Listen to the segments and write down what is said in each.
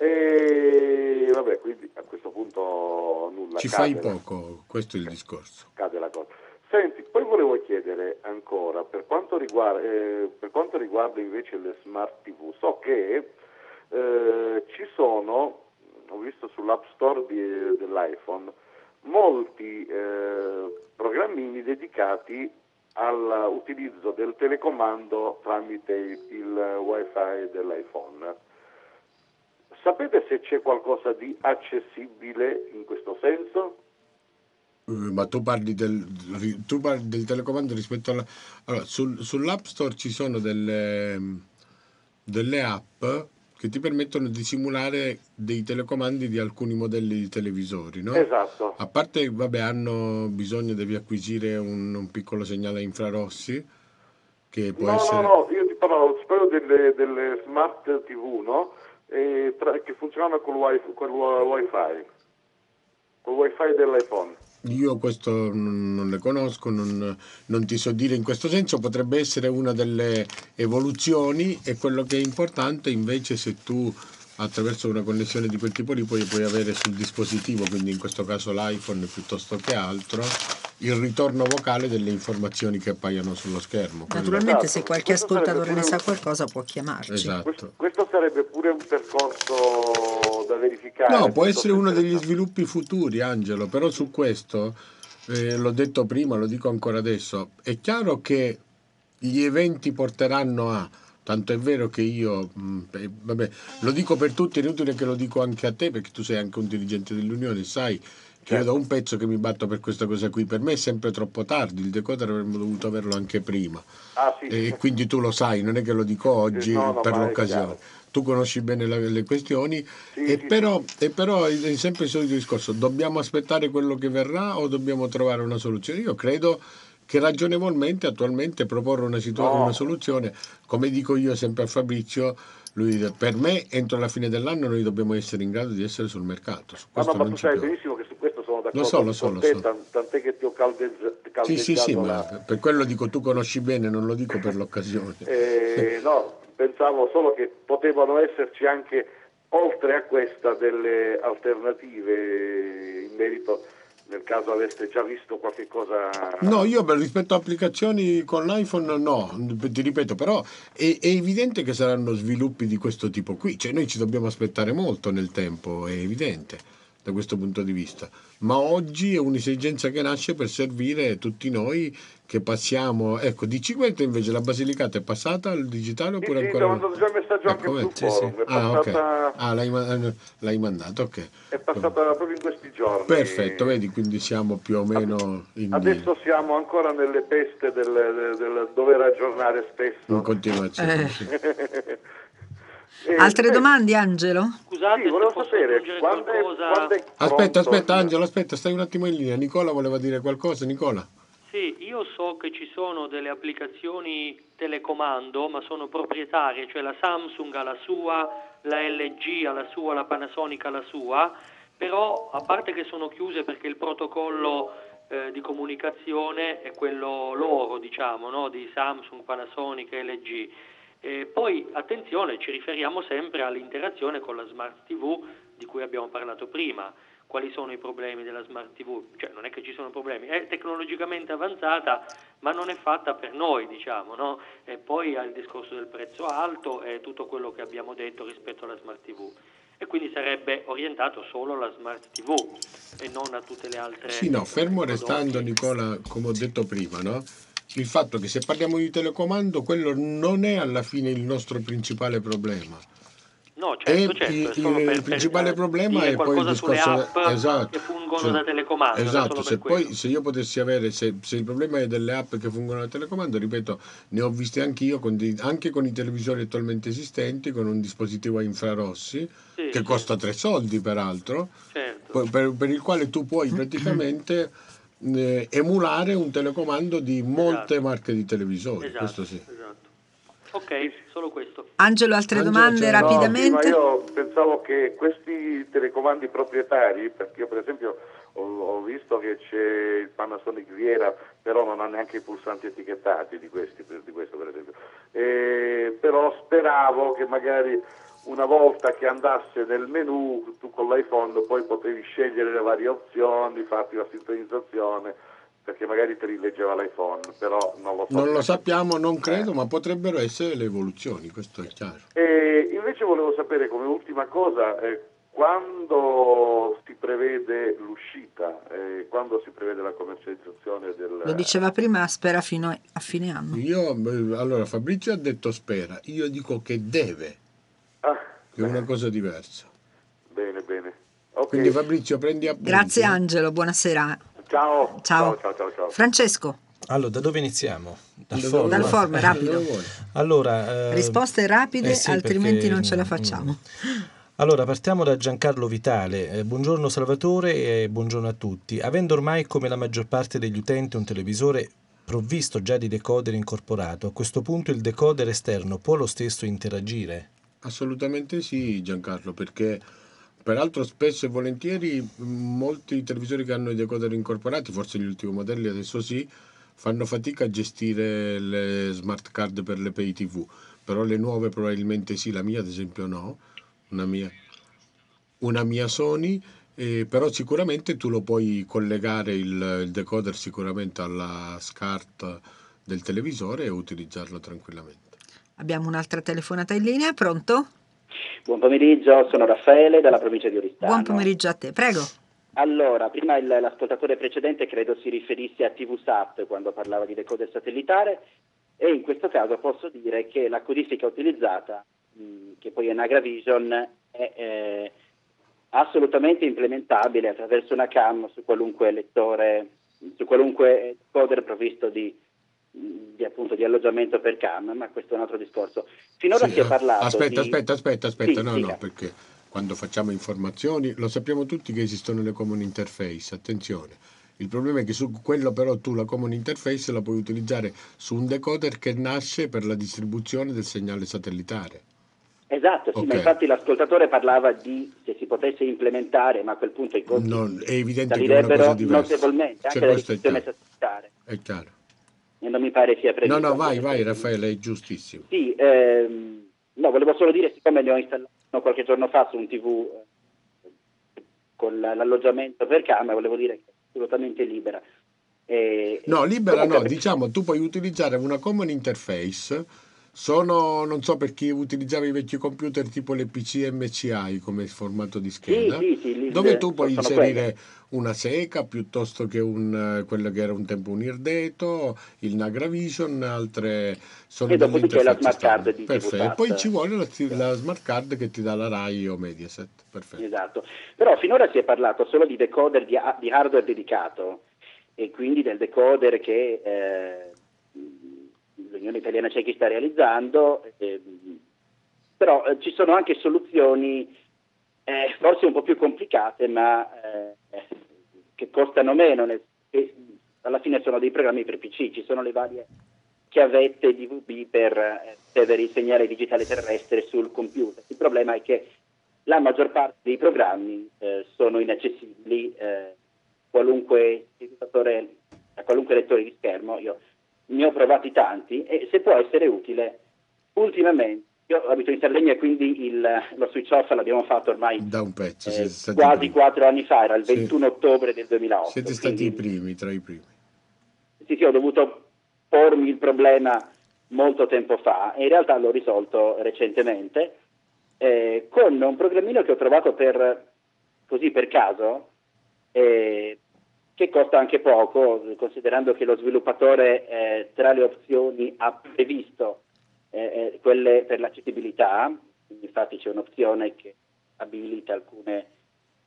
E vabbè, quindi a questo punto nulla. Ci fai poco, questo è il discorso. Cade la cosa. Senti, poi volevo chiedere ancora, per quanto riguarda, eh, per quanto riguarda invece le smart TV, so che eh, ci sono, ho visto sull'App Store di, dell'iPhone, molti eh, programmini dedicati all'utilizzo del telecomando tramite il wifi dell'iPhone. Sapete se c'è qualcosa di accessibile in questo senso? Uh, ma tu parli, del, tu parli del, telecomando rispetto alla... Allora, sul, sull'App Store ci sono delle, delle app che ti permettono di simulare dei telecomandi di alcuni modelli di televisori, no? Esatto. A parte, vabbè, hanno bisogno, devi acquisire un, un piccolo segnale infrarossi che può no, essere... No, no, io ti parlo, parlo delle, delle, smart TV, no? Tra, che funzionano con il wifi, con wifi, con il wifi dell'iPhone. Io questo non le conosco, non, non, ti so dire in questo senso, potrebbe essere una delle evoluzioni e quello che è importante invece se tu attraverso una connessione di quel tipo lì poi puoi avere sul dispositivo, quindi in questo caso l'iPhone piuttosto che altro, il ritorno vocale delle informazioni che appaiono sullo schermo. Naturalmente esatto. se qualche questo ascoltatore ne sa qualcosa può chiamarci. Esatto. Questo, sarebbe pure un percorso da verificare. No, può essere uno degli sviluppi futuri, Angelo, però su questo, eh, l'ho detto prima, lo dico ancora adesso, è chiaro che gli eventi porteranno a Tanto è vero che io, mh, mm, vabbè, lo dico per tutti, è inutile che lo dico anche a te, perché tu sei anche un dirigente dell'Unione, sai che io da un pezzo che mi batto per questa cosa qui. Per me è sempre troppo tardi, il decoder avremmo dovuto averlo anche prima. Ah, sì, e quindi tu lo sai, non è che lo dico oggi no, no, per l'occasione. Tu conosci bene la, le questioni, sì, e, sì, però, e, però, è sempre il solito discorso: dobbiamo aspettare quello che verrà o dobbiamo trovare una soluzione? Io credo che ragionevolmente attualmente proporre una, situ- no. una soluzione, come dico io sempre a Fabrizio, lui, per me entro la fine dell'anno noi dobbiamo essere in grado di essere sul mercato. Su no, no, ma tu sai benissimo che d'accordo lo so, lo so, lo so. tant'è che ti ho caldeggiato. Sì, sì, sì, la... ma per quello dico tu conosci bene, non lo dico per l'occasione. eh, no, pensavo solo che potevano esserci anche, oltre a questa, delle alternative in merito nel caso aveste già visto qualche cosa. No, io rispetto a applicazioni con l'iPhone no, ti ripeto, però è, è, evidente che saranno sviluppi di questo tipo qui, cioè noi ci dobbiamo aspettare molto nel tempo, è evidente da questo punto di vista. Ma oggi è un'esigenza che nasce per servire tutti noi che passiamo. Ecco, dici questo invece la Basilicata è passata al digitale oppure sì, ancora? Sì, ho mandato già il messaggio ecco, anche sul forum. Sì. Ah, passata... okay. ah l'hai, l'hai, mandato, ok. È passata proprio in questi giorni. Perfetto, vedi, quindi siamo più o meno in Adesso siamo ancora nelle peste del, del, del dover aggiornare spesso. In continuazione. Eh. Sì. Eh, Altre domande, Angelo? Scusate, sì, volevo sapere quando è, quando è Aspetta, aspetta, Angelo, aspetta, stai un attimo in linea. Nicola voleva dire qualcosa, Nicola? Sì, io so che ci sono delle applicazioni telecomando, ma sono proprietarie, cioè la Samsung ha la sua, la LG ha la sua, la Panasonic ha la sua, però a parte che sono chiuse perché il protocollo eh, di comunicazione è quello loro, diciamo, no? di Samsung, Panasonic e LG e poi attenzione, ci riferiamo sempre all'interazione con la smart TV di cui abbiamo parlato prima. Quali sono i problemi della smart TV? Cioè non è che ci sono problemi, è tecnologicamente avanzata, ma non è fatta per noi, diciamo, no? E poi ha il discorso del prezzo alto e tutto quello che abbiamo detto rispetto alla smart TV e quindi sarebbe orientato solo alla smart TV e non a tutte le altre. Sì, no, fermo restando Nicola, come ho detto prima, no? Il fatto che se parliamo di telecomando quello non è alla fine il nostro principale problema. No, certo, certo, il, il principale problema è poi il discorso esatto, che fungono cioè, da telecomando. Esatto, se poi se io potessi avere, se, se, il problema è delle app che fungono da telecomando, ripeto, ne ho viste anche io con di, anche con i televisori attualmente esistenti, con un dispositivo a infrarossi, sì, che costa tre soldi peraltro, certo. per, per, il quale tu puoi praticamente eh, emulare un telecomando di molte esatto. marche di televisori. Esatto, questo sì. Esatto. Ok, solo questo. Angelo, altre Angelo, domande rapidamente? No, io pensavo che questi telecomandi proprietari, perché io per esempio ho, ho, visto che c'è il Panasonic Viera, però non ha neanche i pulsanti etichettati di, questi, di questo per esempio, e, però speravo che magari una volta che andasse nel menu tu con l'iPhone poi potevi scegliere le varie opzioni, farti la sintonizzazione perché magari te li leggeva l'iPhone, però non lo so. Non lo sappiamo, non credo, eh. ma potrebbero essere le evoluzioni, questo è chiaro. E invece volevo sapere come ultima cosa, eh, quando si prevede l'uscita, eh, quando si prevede la commercializzazione del... Lo diceva prima, spera fino a fine anno. Io, allora Fabrizio ha detto spera, io dico che deve, ah, è una cosa diversa. Bene, bene. Okay. Quindi Fabrizio prendi appunti. Grazie Angelo, buonasera. Ciao. Ciao. Ciao, ciao, ciao. Francesco. Allora, da dove iniziamo? Dal form. Dal form, rapido. Allora, eh, Risposte rapide, eh sì, altrimenti perché, non ce la facciamo. Allora, partiamo da Giancarlo Vitale. Eh, buongiorno Salvatore e buongiorno a tutti. Avendo ormai come la maggior parte degli utenti un televisore provvisto già di decoder incorporato, a questo punto il decoder esterno può lo stesso interagire? Assolutamente sì, Giancarlo, perché Peraltro spesso e volentieri molti televisori che hanno i decoder incorporati, forse gli ultimi modelli adesso sì, fanno fatica a gestire le smart card per le pay TV, però le nuove probabilmente sì, la mia ad esempio no, una mia, una mia Sony, eh, però sicuramente tu lo puoi collegare il, il decoder sicuramente alla SCART del televisore e utilizzarlo tranquillamente. Abbiamo un'altra telefonata in linea, pronto? Buon pomeriggio, sono Raffaele dalla provincia di Oristano. Buon pomeriggio a te, prego. Allora, prima il, l'ascoltatore precedente credo si riferisse a TVSAT quando parlava di decoder satellitare e in questo caso posso dire che la codifica utilizzata, mh, che poi è Nagravision, è eh, assolutamente implementabile attraverso una CAM su qualunque lettore, su qualunque decoder provvisto di di, appunto, di alloggiamento per cam, ma questo è un altro discorso. Finora sì, si è parlato Aspetta, di... aspetta, aspetta, aspetta, sì, no, no, perché quando facciamo informazioni lo sappiamo tutti che esistono le common interface, attenzione. Il problema è che su quello però tu la common interface la puoi utilizzare su un decoder che nasce per la distribuzione del segnale satellitare. Esatto, sì, okay. ma infatti l'ascoltatore parlava di se si potesse implementare, ma a quel punto i costi non, è evidente salirebbero notevolmente, anche la distribuzione satellitare. È chiaro non mi pare sia previsto. No, no, vai, vai Raffaele, è giustissimo. Sì, ehm, no, volevo solo dire, siccome ne ho installato qualche giorno fa su un TV eh, con l'alloggiamento per camera, volevo dire che è assolutamente libera. E, no, libera no, diciamo, tu puoi utilizzare una common interface sono, non so per chi utilizzava i vecchi computer tipo le PC MCI come formato di scheda, sì, sì, sì, dove tu puoi inserire quelle. una seca piuttosto che un, quello che era un tempo un Irdeto, il Nagravision, altre sono e dopo c'è la smart card di Perfetto. Poi ci vuole la, la, smart card che ti dà la RAI o Mediaset. Perfetto. Esatto. Però finora si è parlato solo di decoder di, di hardware dedicato e quindi del decoder che eh, l'Unione Italiana Cechi sta realizzando, eh, però eh, ci sono anche soluzioni eh, forse un po' più complicate, ma eh, che costano meno, nel, alla fine sono dei programmi per PC, ci sono le varie chiavette DVB per ricevere eh, il segnale digitale terrestre sul computer. Il problema è che la maggior parte dei programmi eh, sono inaccessibili, qualunque a qualunque lettore di schermo. Io ne ho provati tanti e se può essere utile, ultimamente, io abito in Sardegna e quindi il, lo switch off l'abbiamo fatto ormai da un pezzo, eh, quasi quattro anni fa, era il 21 sì. ottobre del 2008. Siete stati i primi, tra i primi. Sì, sì, ho dovuto pormi il problema molto tempo fa e in realtà l'ho risolto recentemente eh, con un programmino che ho trovato per, così per caso, eh, che costa anche poco, considerando che lo sviluppatore eh, tra le opzioni ha previsto eh, eh quelle per l'accessibilità, infatti c'è un'opzione che abilita alcune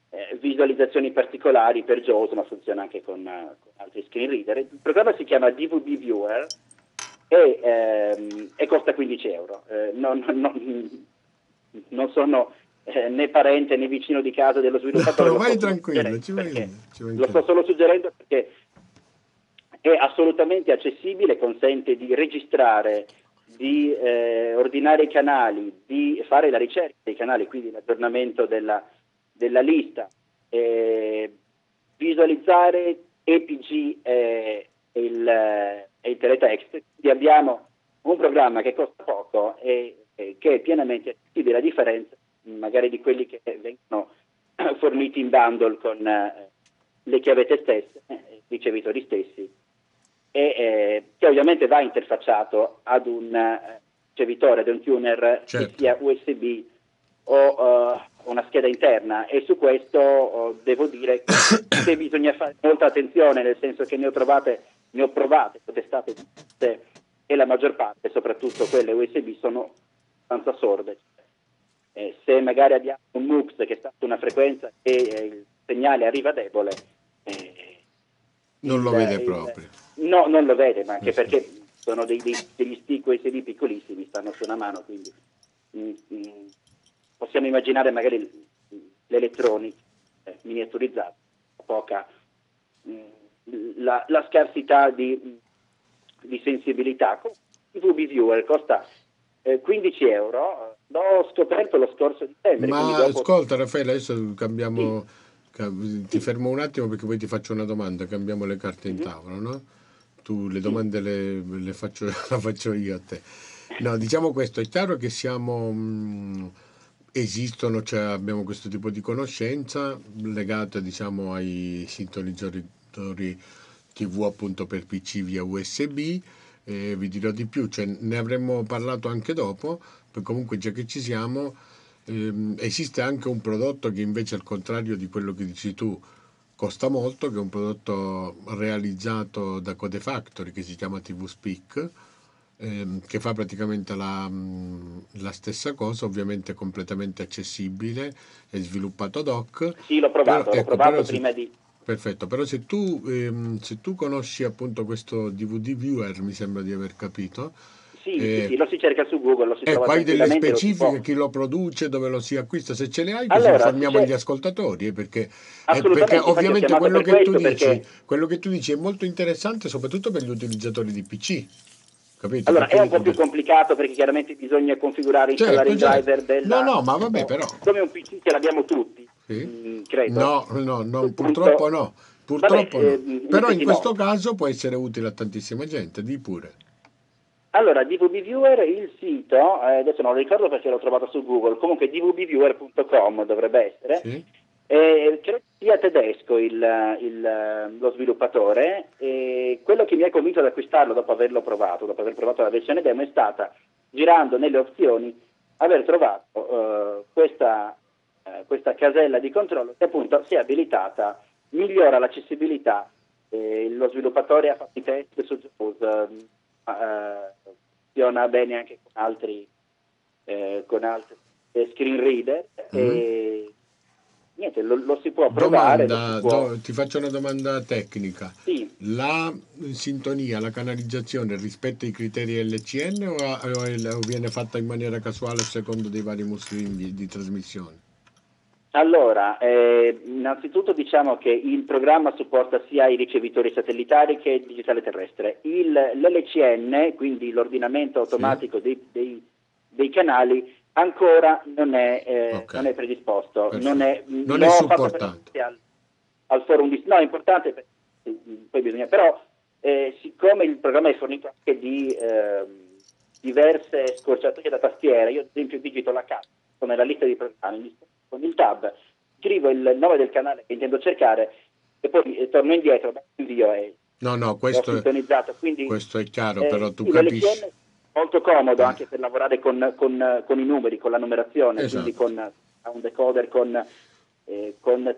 eh, visualizzazioni particolari per JAWS, ma funziona anche con, con, altri screen reader. Il programma si chiama DVD Viewer e, ehm, e costa 15 euro. Eh, non, non, non sono eh, né parente né vicino di casa dello sviluppatore. No, vai tranquillo, ci vai, ci vai lo sto solo suggerendo perché è assolutamente accessibile, consente di registrare, di eh, ordinare i canali, di fare la ricerca dei canali, quindi l'aggiornamento della, della lista, eh, visualizzare EPG e il, e il teletext. Quindi abbiamo un programma che costa poco e eh, che è pienamente accessibile, a differenza magari di quelli che vengono forniti in bundle con eh, le chiavette stesse, eh, i ricevitori stessi, e eh, che ovviamente va interfacciato ad un eh, ricevitore, ad un tuner Certo. che sia USB o eh, una scheda interna e su questo oh, devo dire che bisogna fare molta attenzione, nel senso che ne ho trovate, ne ho provate, ho testate tutte e la maggior parte, soprattutto quelle USB, sono abbastanza sorde. Eh, se magari abbiamo un MUX che sta su una frequenza e eh, il segnale arriva debole, eh, Non lo il- vede il- proprio. No, non lo vede, ma anche Eh sì. perché sono dei- dei- degli stick USB piccolissimi, stanno su una mano, quindi mm, mm, possiamo immaginare magari l'elettronica eh, miniaturizzata, poca mm, la, la scarsità di, di sensibilità. Il VB Viewer costa eh, 15 euro, l'ho scoperto lo scorso dicembre. Ma dopo- ascolta Raffaele, adesso cambiamo, ca- ti fermo un attimo perché poi ti faccio una domanda, cambiamo le carte in tavola, no? Tu le domande le, le faccio, la faccio io a te. No, diciamo questo, è chiaro che siamo, mh, esistono, cioè abbiamo questo tipo di conoscenza legata diciamo ai sintonizzatori TV appunto per PC via USB. E vi dirò di più, cioè, ne avremmo parlato anche dopo, comunque già che ci siamo, ehm, esiste anche un prodotto che invece al contrario di quello che dici tu costa molto, che è un prodotto realizzato da Code Factory che si chiama TV Speak, ehm, che fa praticamente la, la stessa cosa, ovviamente completamente accessibile, è sviluppato ad hoc. Sì, l'ho provato, Però, l'ho ecco, provato però se- prima di... Perfetto, però se tu, ehm, se tu conosci appunto questo DVD viewer, mi sembra di aver capito, Sì, Eh, sì, sì, lo si cerca su Google, lo si ecco, trova hai delle lo specifiche, può- chi lo produce, dove lo si acquista, se ce le hai, così Allora, informiamo c'è- gli ascoltatori, eh, perché, eh, perché ovviamente quello che, tu questo, dici, perché- quello che tu dici è molto interessante soprattutto per gli utilizzatori di PC, capito? Allora, è un po' più complicato perché chiaramente bisogna configurare e Certo, installare il certo. driver della... No, no, ma vabbè, però. Come un PC ce l'abbiamo tutti, Sì? mm, credo. No, no, no, purtroppo no, purtroppo Vabbè, no. eh, Però in questo no. caso può essere utile a tantissima gente, di pure. Allora, DVB Viewer, il sito, eh, adesso non lo ricordo perché l'ho trovato su Google, comunque dvbviewer.com dovrebbe essere, Sì? Eh, credo sia tedesco il, il- lo sviluppatore e quello che mi ha convinto ad acquistarlo dopo averlo provato, dopo aver provato la versione demo, è stata, girando nelle opzioni, aver trovato eh, questa, eh, questa casella di controllo che appunto si è abilitata, migliora l'accessibilità, lo sviluppatore ha fatto i test su JAWS, funziona bene anche con altri, eh, con altri screen reader e niente, lo, lo si può provare. Domanda, si può- ti faccio una domanda tecnica. Sì. La sintonia, la canalizzazione rispetta i criteri LCN o, o viene fatta in maniera casuale a secondo dei vari muslim di, di trasmissione? Allora, eh, innanzitutto diciamo che il programma supporta sia i ricevitori satellitari che il digitale terrestre. Il- L'LCN, quindi l'ordinamento automatico dei, dei- dei canali, ancora non è, eh, Ok. non è predisposto. Perfetto. Non è, Non l'ho è supportato. Al, al forum di... No, è importante, poi bisogna... Però, eh, siccome il programma è fornito anche di ehm, diverse scorciatoie da tastiera, io ad esempio digito la K, sono nella lista di programmi, con il tab, scrivo il nome del canale che intendo cercare e poi eh, torno indietro, invio e No, no, questo è, sintonizzato. Quindi, questo è chiaro, eh, però tu sì, capisci. è molto comodo Eh. anche per lavorare con, con- con i numeri, con la numerazione, Esatto. quindi con un decoder con, eh, con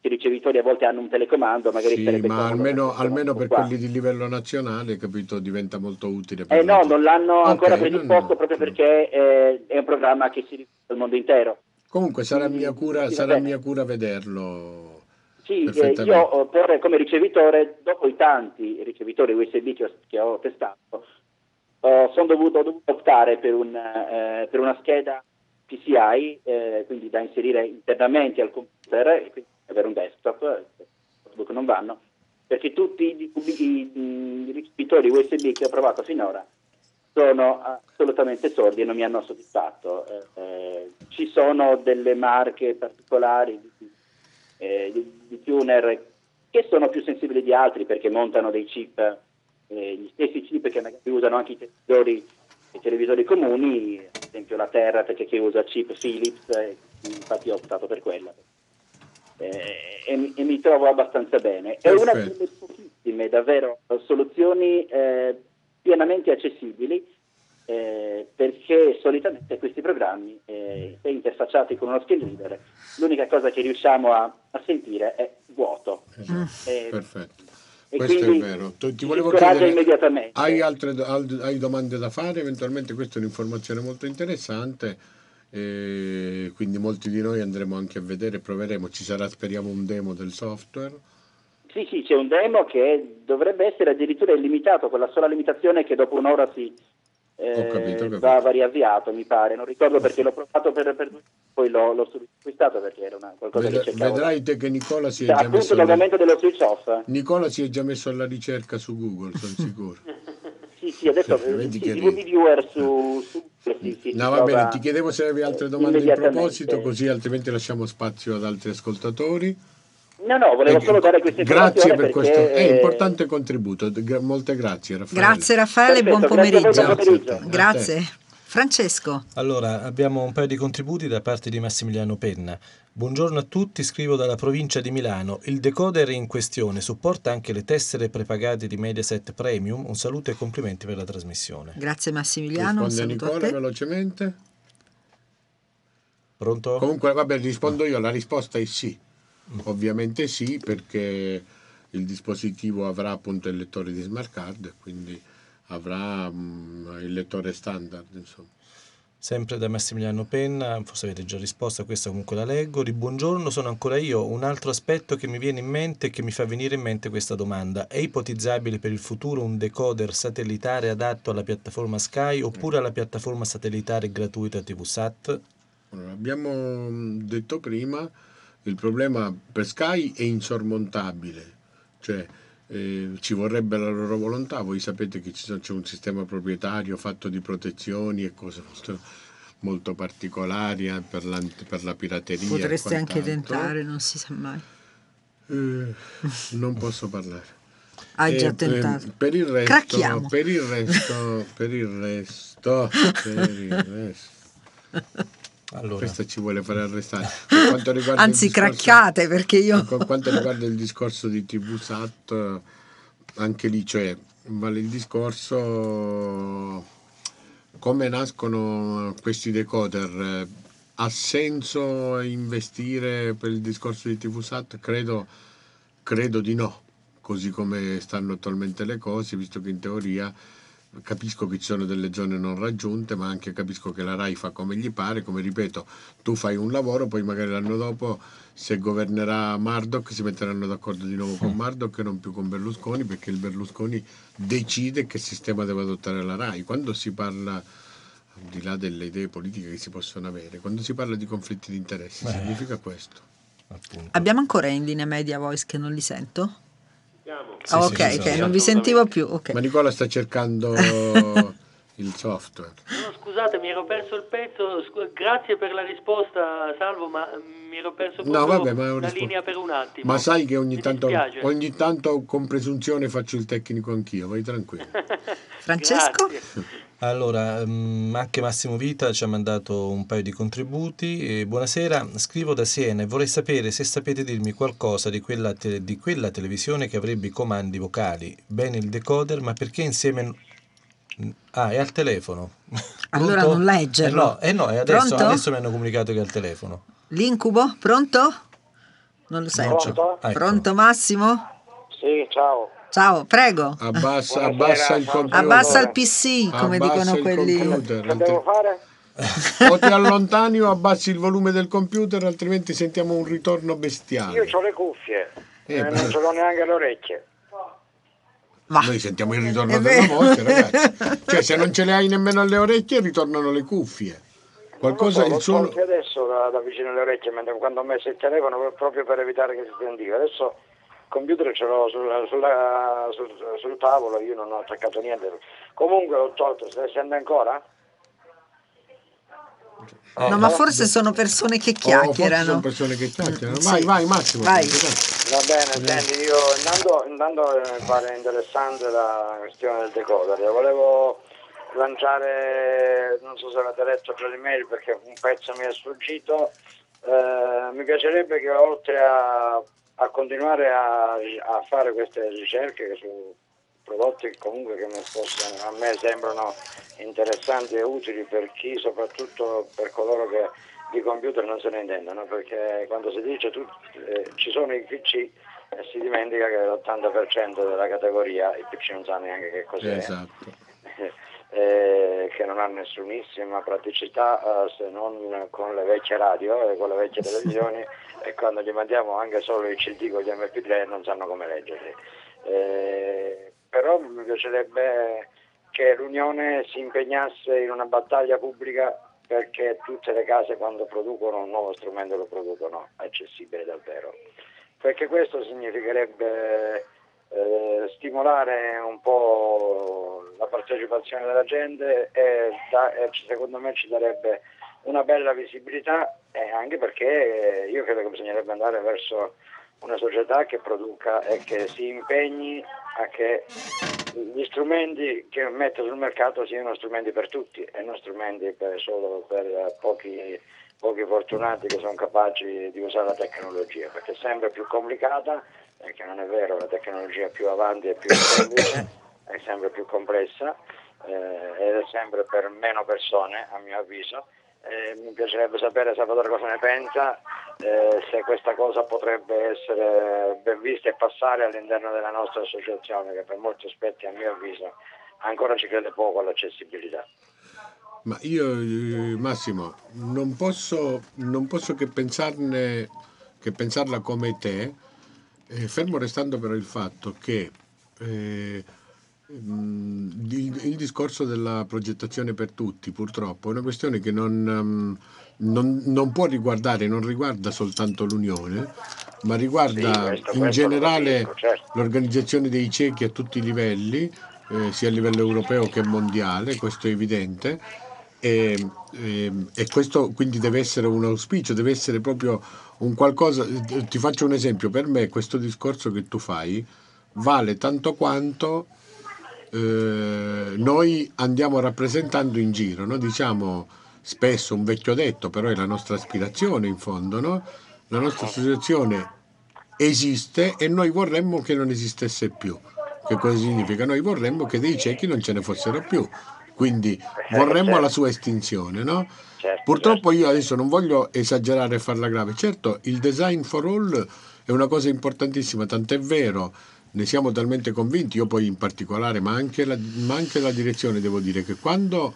i ricevitori a volte hanno un telecomando, magari Sì, ma almeno, almeno per qua. quelli di livello nazionale, capito, diventa molto utile. Eh no, non l'hanno Ok, ancora no, predisposto no. proprio perché eh, è un programma che si rivolge al mondo intero. Comunque sarà mia cura, Sì, sarà mia cura vederlo. Sì, eh, io eh, per- come ricevitore, dopo i tanti ricevitori USB che ho, che ho testato, eh, sono dovuto, ho dovuto optare per, un, eh, per una scheda PCI, eh, quindi da inserire internamente al computer, e quindi avere un desktop, eh, notebook non vanno, perché tutti i, i- i- i ricevitori USB che ho provato finora sono assolutamente sordi e non mi hanno soddisfatto. Eh, eh, ci sono delle marche particolari di, eh, di- di tuner che sono più sensibili di altri perché montano dei chip, eh, gli stessi chip che magari usano anche i televisori i televisori comuni, ad esempio la Terra perché chi usa chip Philips, eh, infatti ho optato per quella. Eh, e, e, mi trovo abbastanza bene. È una delle pochissime davvero soluzioni pienamente accessibili eh, perché solitamente questi programmi, eh, se interfacciati con uno screen reader, l'unica cosa che riusciamo a, a sentire è vuoto. Esatto. Eh, Perfetto. Questo è vero. Ti, ti volevo chiedere, immediatamente. Hai altre hai domande da fare? Eventualmente questa è un'informazione molto interessante. Eh, quindi molti di noi andremo anche a vedere, proveremo. Ci sarà, speriamo, un demo del software. Sì, sì, c'è un demo che dovrebbe essere addirittura illimitato, con la sola limitazione che dopo un'ora si, eh, capito, capito. va riavviato, mi pare. Non ricordo perché l'ho provato per, per poi l'ho, l'ho acquistato perché era una, qualcosa Ved- che cercavo. Vedrai te che Nicola si è già messo dal momento dello switch off. Nicola si è già messo alla ricerca su Google, sono sicuro. sì, sì, adesso sì, sì, che viewer su, su sì, sì, no, va bene, ti chiedevo se avevi altre domande in proposito, così altrimenti lasciamo spazio ad altri ascoltatori. No, no, volevo solo dare questa informazione Grazie per questo è importante contributo. Molte grazie Raffaele. Grazie Raffaele, Perfetto, buon pomeriggio. Grazie. pomeriggio. grazie. Francesco. Allora, abbiamo un paio di contributi da parte di Massimiliano Penna. Buongiorno a tutti, scrivo dalla provincia di Milano. Il decoder in questione supporta anche le tessere prepagate di Mediaset Premium. Un saluto e complimenti per la trasmissione. Grazie Massimiliano. Risponde Nicola velocemente. Pronto? Comunque, vabbè, rispondo io. La risposta è sì. Ovviamente sì, perché il dispositivo avrà appunto il lettore di smart card, quindi avrà um, il lettore standard. Insomma. Sempre da Massimiliano Penna, forse avete già risposto a questa, comunque la leggo. Di buongiorno, sono ancora io. Un altro aspetto che mi viene in mente e che mi fa venire in mente questa domanda. È ipotizzabile per il futuro un decoder satellitare adatto alla piattaforma Sky oppure alla piattaforma satellitare gratuita TVSAT? Allora, abbiamo detto prima il problema per Sky è insormontabile, cioè eh, ci vorrebbe la loro volontà, voi sapete che sono, c'è un sistema proprietario fatto di protezioni e cose molto, molto particolari eh, per, la, per, la, pirateria. Potreste anche tentare, non si sa mai. Eh, non posso parlare. Hai già tentato. per il resto, per il resto, per il resto, per il resto. Allora. Questa ci vuole fare arrestare. Anzi, discorso, craccate perché io... Per quanto riguarda il discorso di TV Sat, anche lì cioè, vale il discorso come nascono questi decoder. Ha senso investire per il discorso di TV Sat? Credo, credo di no, così come stanno attualmente le cose, visto che in teoria capisco che ci sono delle zone non raggiunte, ma anche capisco che la RAI fa come gli pare, come ripeto, tu fai un lavoro, poi magari l'anno dopo se governerà Murdoch si metteranno d'accordo di nuovo con. Murdoch e non più con Berlusconi, perché il Berlusconi decide che sistema deve adottare la RAI. Quando si parla al di là delle idee politiche che si possono avere, quando si parla di conflitti di interessi, Beh, significa questo. Appunto. Abbiamo ancora in linea media voice che non li sento? Sì, ok, sì, ok, non vi sentivo più. Okay. Ma Nicola sta cercando il software. No, scusate, mi ero perso il pezzo. Grazie per la risposta, Salvo, ma mi ero perso no, vabbè, ma la risposta. linea per un attimo. Ma sai che ogni tanto, ogni tanto, con presunzione faccio il tecnico anch'io, vai tranquillo. Francesco? Allora, um, anche Massimo Vita ci ha mandato un paio di contributi. Buonasera, scrivo da Siena e vorrei sapere se sapete dirmi qualcosa di quella, te- di quella televisione che avrebbe i comandi vocali. Bene il decoder, ma perché insieme... Ah, è al telefono. Allora non leggerlo. Eh no, eh no adesso, adesso, mi hanno comunicato che è al telefono. L'incubo? Pronto? Non lo sento. Pronto? Ecco. Pronto Massimo? Sì, ciao. Ciao, prego. Abbassa, abbassa il computer. Abbassa il PC, come abbassa dicono quelli. Computer. Che devo fare? o ti allontani o abbassi il volume del computer, altrimenti sentiamo un ritorno bestiale. Io ho le cuffie, eh, eh, non ce l'ho neanche le orecchie. Va. Noi sentiamo il ritorno della voce, ragazzi. Cioè, se non ce le hai nemmeno alle orecchie, ritornano le cuffie. Qualcosa so, il suono. Anche adesso da, da, vicino alle orecchie, mentre quando ho messo il telefono, proprio per evitare che si sentiva. Adesso computer ce l'ho sulla, sulla, sul, sul, tavolo, io non ho attaccato niente. Comunque l'ho tolto, se sente ancora? Oh, no, ma forse sono persone che chiacchierano. Oh, sono persone che chiacchierano. Vai, sì. vai, Massimo. Vai. Va bene, senti, io intanto, intanto mi pare interessante la questione del decoder. Volevo lanciare, non so se avete letto già l'email perché un pezzo mi è sfuggito, eh, mi piacerebbe che oltre a, a continuare a, a, fare queste ricerche su prodotti comunque che possono, a me sembrano interessanti e utili per chi, soprattutto per coloro che di computer non se ne intendono, perché quando si dice tu, eh, ci sono i PC e si dimentica che l'80% della categoria i PC non sanno neanche che cos'è. Esatto. Eh, che non ha nessunissima praticità eh, se non con le vecchie radio e con le vecchie televisioni e quando gli mandiamo anche solo i CD con gli MP3 non sanno come leggerli. Eh, però mi piacerebbe che l'Unione si impegnasse in una battaglia pubblica perché tutte le case quando producono un nuovo strumento lo producono accessibile davvero. Perché questo significherebbe eh, stimolare un po' la partecipazione della gente e, da, e, secondo me ci darebbe una bella visibilità e anche perché io credo che bisognerebbe andare verso una società che produca e che si impegni a che gli strumenti che mette sul mercato siano strumenti per tutti e non strumenti per, solo per pochi, pochi fortunati che sono capaci di usare la tecnologia, perché è sempre più complicata, perché non è vero, la tecnologia più avanti è più semplice, è sempre più complessa eh, ed è sempre per meno persone, a mio avviso eh, mi piacerebbe sapere Salvatore cosa ne pensa, eh, se questa cosa potrebbe essere ben vista e passare all'interno della nostra associazione che per molti aspetti a mio avviso ancora ci crede poco all'accessibilità. Ma io eh, Massimo non posso, non posso che, pensarne, che pensarla come te, eh, fermo restando però il fatto che eh, Mm, il, il, discorso della progettazione per tutti purtroppo è una questione che non, um, non, non può riguardare, non riguarda soltanto l'Unione, ma riguarda sì, questo, in generale dico, certo. l'organizzazione dei ciechi a tutti i livelli, eh, sia a livello europeo che mondiale, questo è evidente. E, e, e, questo quindi deve essere un auspicio, deve essere proprio un qualcosa. Ti faccio un esempio: per me, questo discorso che tu fai vale tanto quanto eh, noi andiamo rappresentando in giro, no? diciamo spesso un vecchio detto, però è la nostra aspirazione in fondo, no? la nostra associazione esiste e noi vorremmo che non esistesse più. Che cosa significa? Noi vorremmo che dei ciechi non ce ne fossero più, quindi vorremmo la sua estinzione. No? Certo, Purtroppo certo. io adesso non voglio esagerare e farla grave, certo il design for all è una cosa importantissima, tant'è vero ne siamo talmente convinti, io poi in particolare, ma anche, la, ma anche la direzione, devo dire che quando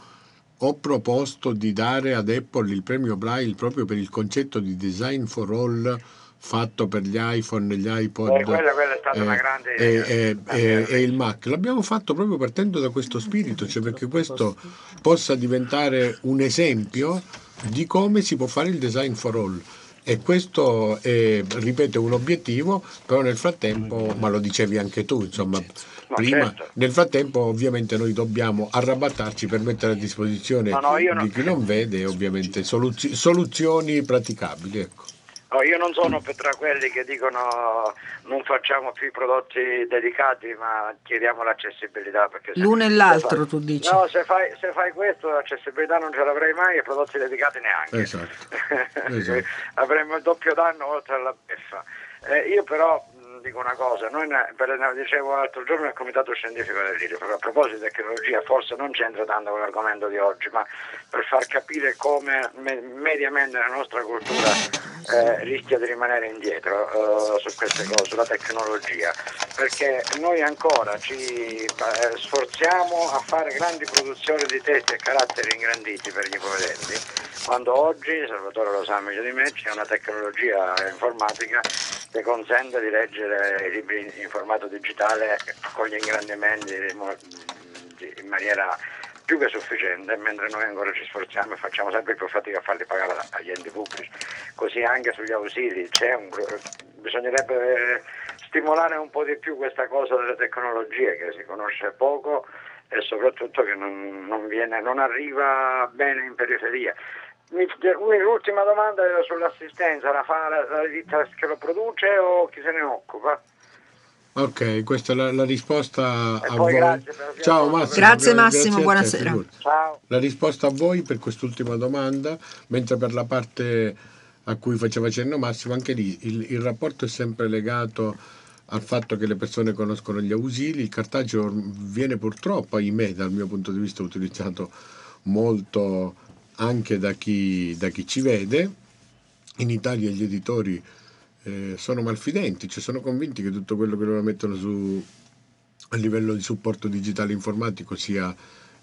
ho proposto di dare ad Apple il premio Braille proprio per il concetto di design for all fatto per gli iPhone, gli iPod eh, quella, quella è stata eh, una grande eh, eh, e il Mac. L'abbiamo fatto proprio partendo da questo spirito, cioè perché questo possa diventare un esempio di come si può fare il design for all e questo è, ripeto, un obiettivo, però nel frattempo, ma lo dicevi anche tu, insomma, no, prima, certo. nel frattempo ovviamente noi dobbiamo arrabattarci per mettere a disposizione no, no, di chi non vede ovviamente soluz- soluzioni praticabili. Ecco. No, io non sono tra quelli che dicono non facciamo più i prodotti dedicati ma chiediamo l'accessibilità. L'uno e l'altro fai, tu dici. No, se fai, se fai, questo l'accessibilità non ce l'avrei mai e i prodotti dedicati neanche. Esatto. esatto. Avremmo il doppio danno oltre alla beffa. Eh, io però dico una cosa, noi ne, per, ne dicevo l'altro giorno nel comitato scientifico dell'IRI, a proposito di tecnologia, forse non c'entra tanto con l'argomento di oggi, ma per far capire come me, mediamente la nostra cultura eh, rischia di rimanere indietro eh, su queste cose, sulla tecnologia, perché noi ancora ci eh, sforziamo a fare grandi produzioni di testi e caratteri ingranditi per gli ipovedenti, quando oggi, Salvatore lo sa meglio di me, c'è una tecnologia informatica che consente di leggere i libri in formato digitale con gli ingrandimenti in maniera più che sufficiente, mentre noi ancora ci sforziamo e facciamo sempre più fatica a farli pagare agli enti pubblici. Così anche sugli ausili un, bisognerebbe stimolare un po' di più questa cosa delle tecnologie che si conosce poco e soprattutto che non, non, viene, non arriva bene in periferia. L'ultima domanda era sull'assistenza, la fa la, la ditta che lo produce o chi se ne occupa? Ok, questa è la, la risposta E a poi voi. grazie Ciao Massimo. Grazie, gra- Massimo, te, buonasera. Ciao. La risposta a voi per quest'ultima domanda, mentre per la parte a cui faceva cenno Massimo, anche lì il, il rapporto è sempre legato al fatto che le persone conoscono gli ausili, il cartaceo viene purtroppo, ahimè, dal mio punto di vista utilizzato molto anche da chi, da chi ci vede. In Italia gli editori eh, sono malfidenti, cioè sono convinti che tutto quello che loro mettono su, a livello di supporto digitale informatico sia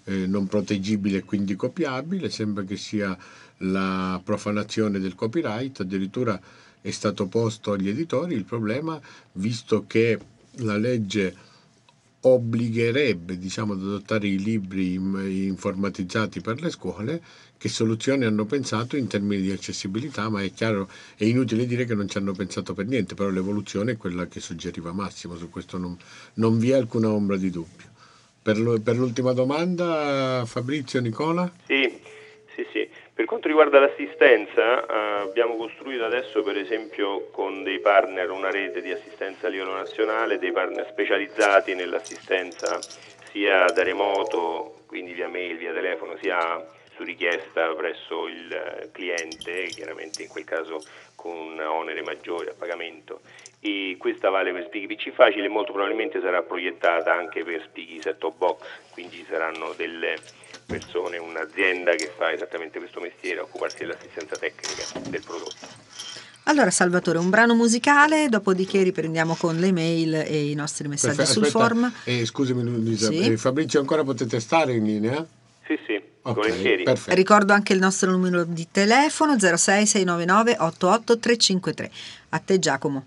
eh, non proteggibile e quindi copiabile, sembra che sia la profanazione del copyright, addirittura è stato posto agli editori il problema, visto che la legge obbligherebbe diciamo, ad adottare i libri im- informatizzati per le scuole, che soluzioni hanno pensato in termini di accessibilità, ma è chiaro, è inutile dire che non ci hanno pensato per niente, però l'evoluzione è quella che suggeriva Massimo, su questo non, non vi è alcuna ombra di dubbio. Per, lo- per l'ultima domanda, Fabrizio, Nicola? Sì, sì, sì. Per quanto riguarda l'assistenza, eh, abbiamo costruito adesso per esempio con dei partner una rete di assistenza a livello nazionale, dei partner specializzati nell'assistenza sia da remoto, quindi via mail, via telefono, sia su richiesta presso il eh, cliente, chiaramente in quel caso con un onere maggiore a pagamento. E questa vale per Spieghi PC Facile e molto probabilmente sarà proiettata anche per Spieghi Set Top Box, quindi ci saranno delle persone, un'azienda che fa esattamente questo mestiere, occuparsi dell'assistenza tecnica del prodotto. Allora Salvatore, un brano musicale, dopodiché riprendiamo con le mail e i nostri messaggi Perfetto, sul aspetta, form. eh, scusami Luisa, Sì. eh, Fabrizio ancora potete stare in linea? Sì, sì, Ok, volentieri. perfetto. Ricordo anche il nostro numero di telefono 06 699 88 353. A te Giacomo.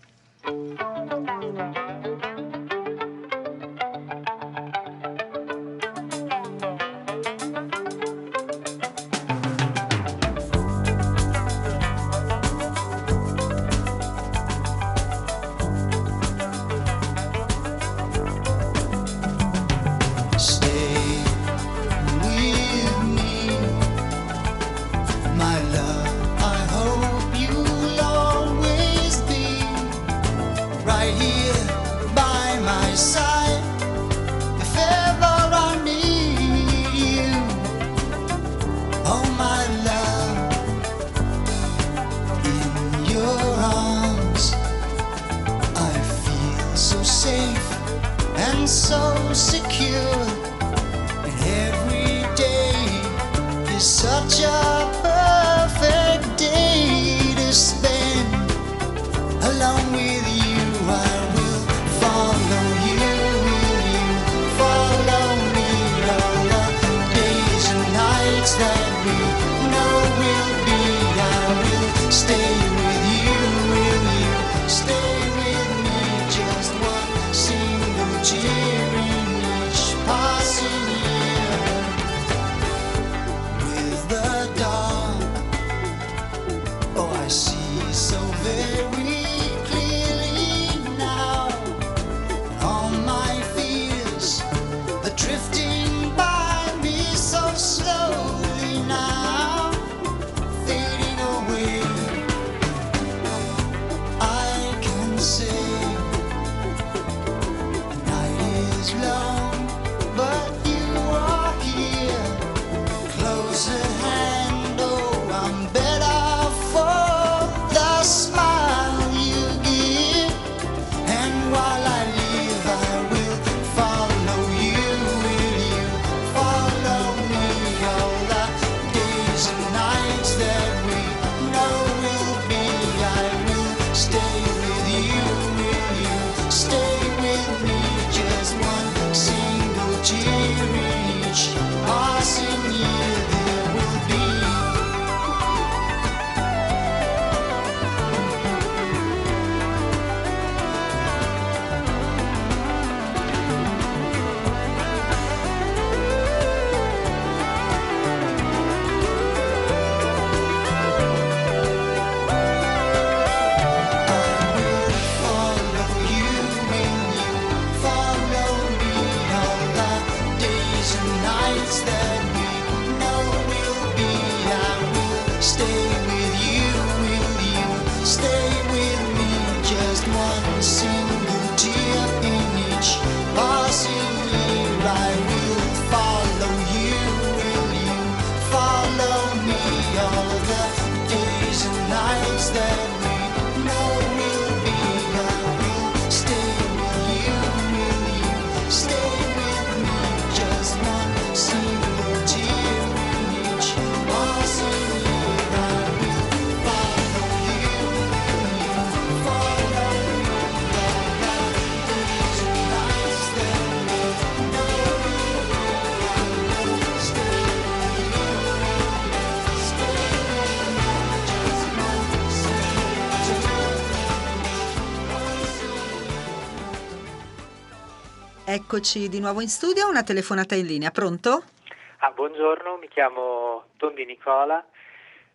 Eccoci di nuovo in studio, una telefonata in linea, pronto? Ah, buongiorno, mi chiamo Tondi Nicola,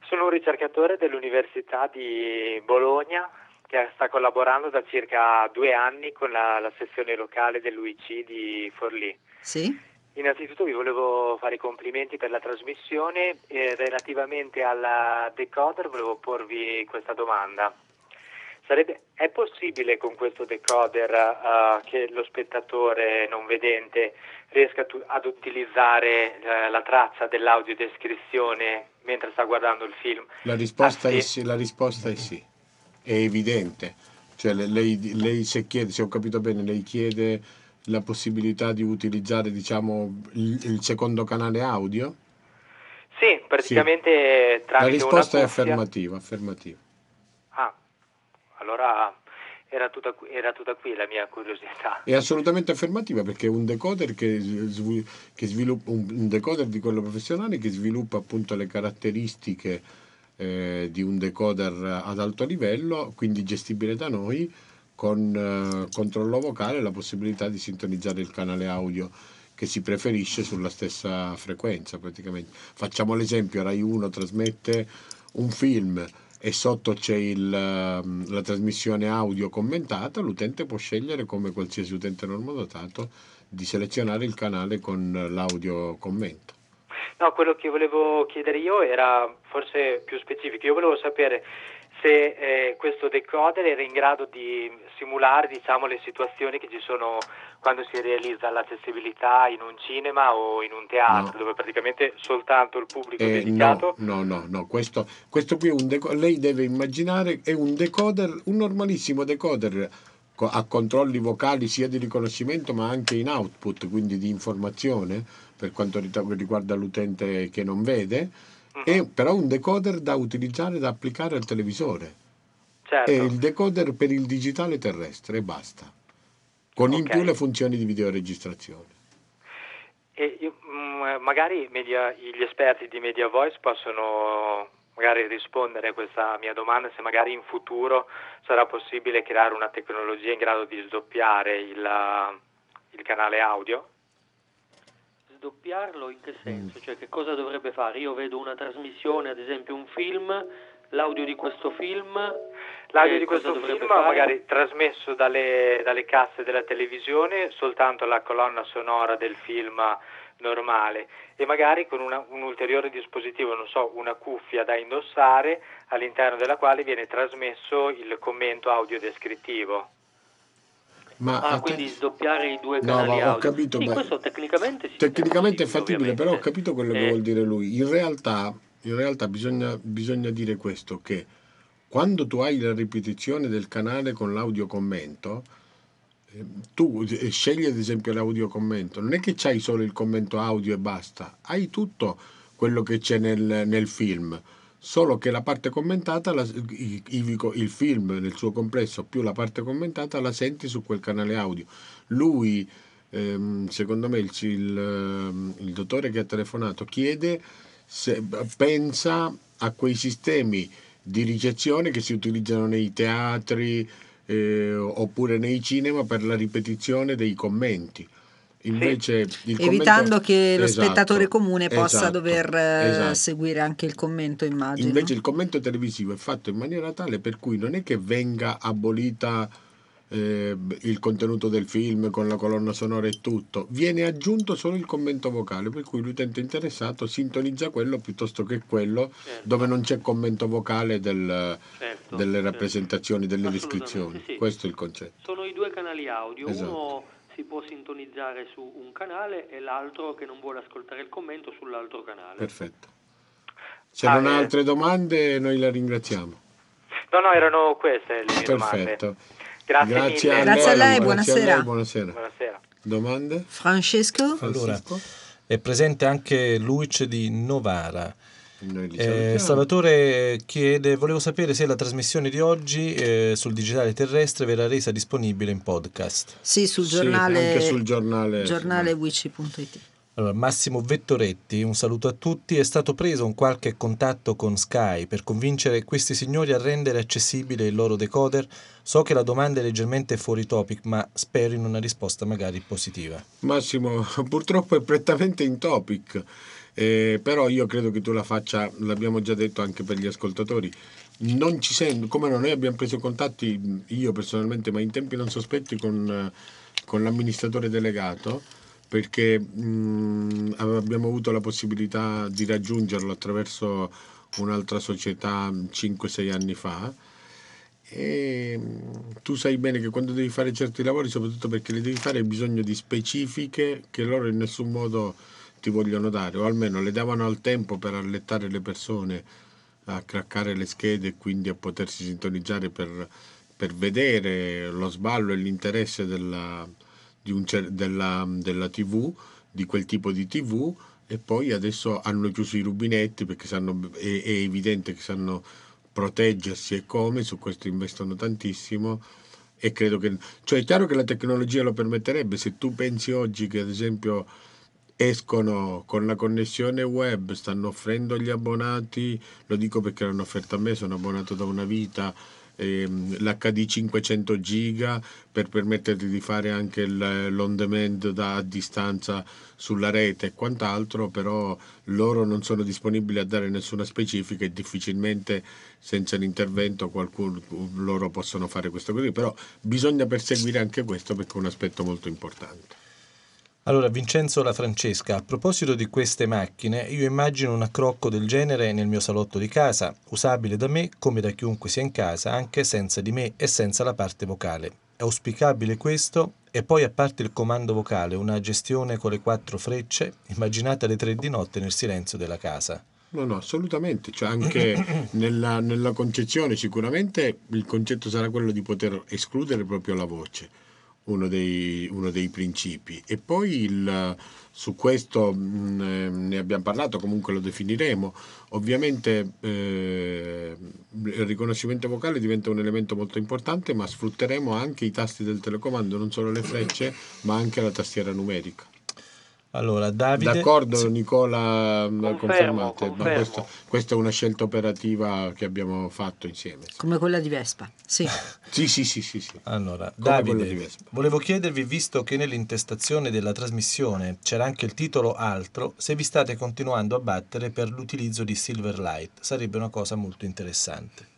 sono un ricercatore dell'Università di Bologna che sta collaborando da circa due anni con la, la sezione locale dell'UIC di Forlì. Sì. Innanzitutto vi volevo fare i complimenti per la trasmissione e relativamente al decoder volevo porvi questa domanda. Sarebbe, è possibile con questo decoder uh, che lo spettatore non vedente riesca tu, ad utilizzare uh, la traccia dell'audiodescrizione mentre sta guardando il film? La risposta, Ah, sì? è, sì, la risposta è sì, è evidente. Cioè, le- lei, lei se, chiede, se ho capito bene, lei chiede la possibilità di utilizzare diciamo, il, il secondo canale audio? Sì, praticamente La tramite risposta è affermativa, affermativa. Allora era tutta, qui- era tutta qui la mia curiosità. È assolutamente affermativa perché è un decoder che, che sviluppa un decoder di quello professionale che sviluppa appunto le caratteristiche eh, di un decoder ad alto livello, quindi gestibile da noi con eh, controllo vocale e la possibilità di sintonizzare il canale audio che si preferisce sulla stessa frequenza praticamente. Facciamo l'esempio, Rai 1 trasmette un film e sotto c'è il, ehm, la trasmissione audio commentata, l'utente può scegliere come qualsiasi utente normodotato di selezionare il canale con l'audio commento. No, quello che volevo chiedere io era forse più specifico. Io volevo sapere se eh, questo decoder era in grado di simulare diciamo, le situazioni che ci sono quando si realizza l'accessibilità in un cinema o in un teatro, No. dove praticamente soltanto il pubblico Eh, dedicato. no, no, no, no, questo, questo qui è un decoder, lei deve immaginare, è un decoder, un normalissimo decoder co- a controlli vocali sia di riconoscimento ma anche in output, quindi di informazione per quanto riguarda l'utente che non vede, è però un decoder da utilizzare, da applicare al televisore. Certo. È il decoder per il digitale terrestre e basta, con in più le funzioni di videoregistrazione. E io, mm, magari media- gli esperti di Media Voice possono magari rispondere a questa mia domanda, se magari in futuro sarà possibile creare una tecnologia in grado di sdoppiare il, il canale audio. Sdoppiarlo in che senso? Cioè che cosa dovrebbe fare? Io vedo una trasmissione, ad esempio un film, l'audio di questo film. L'audio eh, di questo film fare? magari trasmesso dalle, dalle casse della televisione, soltanto la colonna sonora del film normale e magari con una- un ulteriore dispositivo, non so, una cuffia da indossare all'interno della quale viene trasmesso il commento audiodescrittivo. Ma Ah, te- quindi sdoppiare i due No, canali ma ho audio. capito, sì, ma- questo tecnicamente sì, Tecnicamente è fattibile, però ho ovviamente. capito quello che Eh, vuol dire lui. In realtà, in realtà bisogna, bisogna dire questo, che quando tu hai la ripetizione del canale con l'audio commento, eh, tu eh, scegli ad esempio l'audio commento, non è che c'hai solo il commento audio e basta, hai tutto quello che c'è nel, nel film, solo che la parte commentata, la- i- i- il film nel suo complesso più la parte commentata la senti su quel canale audio. Lui, ehm, secondo me, il, il, il dottore che ha telefonato chiede, se, pensa a quei sistemi di ricezione che si utilizzano nei teatri eh, oppure nei cinema per la ripetizione dei commenti. Invece Evitando commento- che lo Esatto, spettatore comune possa esatto, dover eh, esatto. seguire anche il commento, immagino. Invece il commento televisivo è fatto in maniera tale per cui non è che venga abolita eh, il contenuto del film con la colonna sonora e tutto, viene aggiunto solo il commento vocale, per cui l'utente interessato sintonizza quello piuttosto che quello dove non c'è commento vocale del- Certo, delle certo. rappresentazioni, delle descrizioni. sì. Questo è il concetto. Sono i due canali audio, Esatto. uno si può sintonizzare su un canale e l'altro che non vuole ascoltare il commento sull'altro canale. Perfetto. Se Ah, non ha eh. altre domande noi la ringraziamo. No, no, erano queste le Perfetto. domande. Grazie, Grazie mille. a Grazie a lei, grazie a buonasera. lei, buonasera. Buonasera. Domande? Francesco? Allora, è presente anche Luic di Novara. Eh. Salvatore chiede, volevo sapere se la trasmissione di oggi eh, sul digitale terrestre verrà resa disponibile in podcast. Sì, sul Sì, giornale, anche sul giornale- giornale wici.it. Allora, Massimo Vettoretti, un saluto a tutti. È stato preso un qualche contatto con Sky per convincere questi signori a rendere accessibile il loro decoder? So che la domanda è leggermente fuori topic, ma spero in una risposta magari positiva. Massimo, purtroppo è prettamente in topic, eh, però io credo che tu la faccia, l'abbiamo già detto anche per gli ascoltatori, non ci sento, come noi abbiamo preso contatti, io personalmente, ma in tempi non sospetti con, con l'amministratore delegato, perché mh, abbiamo avuto la possibilità di raggiungerlo attraverso un'altra società 5-6 anni fa. E tu sai bene che quando devi fare certi lavori, soprattutto perché li devi fare, hai bisogno di specifiche che loro in nessun modo ti vogliono dare, o almeno le davano al tempo per allettare le persone a craccare le schede e quindi a potersi sintonizzare per, per vedere lo sballo e l'interesse della, un, della, della TV, di quel tipo di TV e poi adesso hanno chiuso i rubinetti perché sanno, è, è, evidente che sanno proteggersi e come, su questo investono tantissimo e credo che... Cioè è chiaro che la tecnologia lo permetterebbe, se tu pensi oggi che ad esempio escono con la connessione web, stanno offrendo agli abbonati, lo dico perché l'hanno offerto a me, sono abbonato da una vita, ehm, l'HD 500 giga per permetterti di fare anche l'on demand da a distanza sulla rete e quant'altro, però loro non sono disponibili a dare nessuna specifica e difficilmente senza l'intervento qualcuno loro possono fare questo così, però bisogna perseguire anche questo perché è un aspetto molto importante. Allora, Vincenzo La Francesca, a proposito di queste macchine, io immagino un accrocco del genere nel mio salotto di casa, usabile da me come da chiunque sia in casa, anche senza di me e senza la parte vocale. È auspicabile questo? E poi, a parte il comando vocale, una gestione con le quattro frecce, immaginate alle tre di notte nel silenzio della casa. No, no, assolutamente, cioè anche nella, nella concezione sicuramente il concetto sarà quello di poter escludere proprio la voce uno dei, uno dei principi. E poi il, su questo mh, mm, ne abbiamo parlato, comunque lo definiremo. Ovviamente eh, il riconoscimento vocale diventa un elemento molto importante, ma sfrutteremo anche i tasti del telecomando, non solo le frecce, ma anche la tastiera numerica. Allora, Davide... D'accordo sì. Nicola, confermo, confermate, confermo. Ma questa, questa, è una scelta operativa che abbiamo fatto insieme. Sì. Come quella di Vespa, sì. sì, sì, sì, sì, sì. Allora, Come Davide, volevo chiedervi, visto che nell'intestazione della trasmissione c'era anche il titolo altro, se vi state continuando a battere per l'utilizzo di Silverlight. Sarebbe una cosa molto interessante.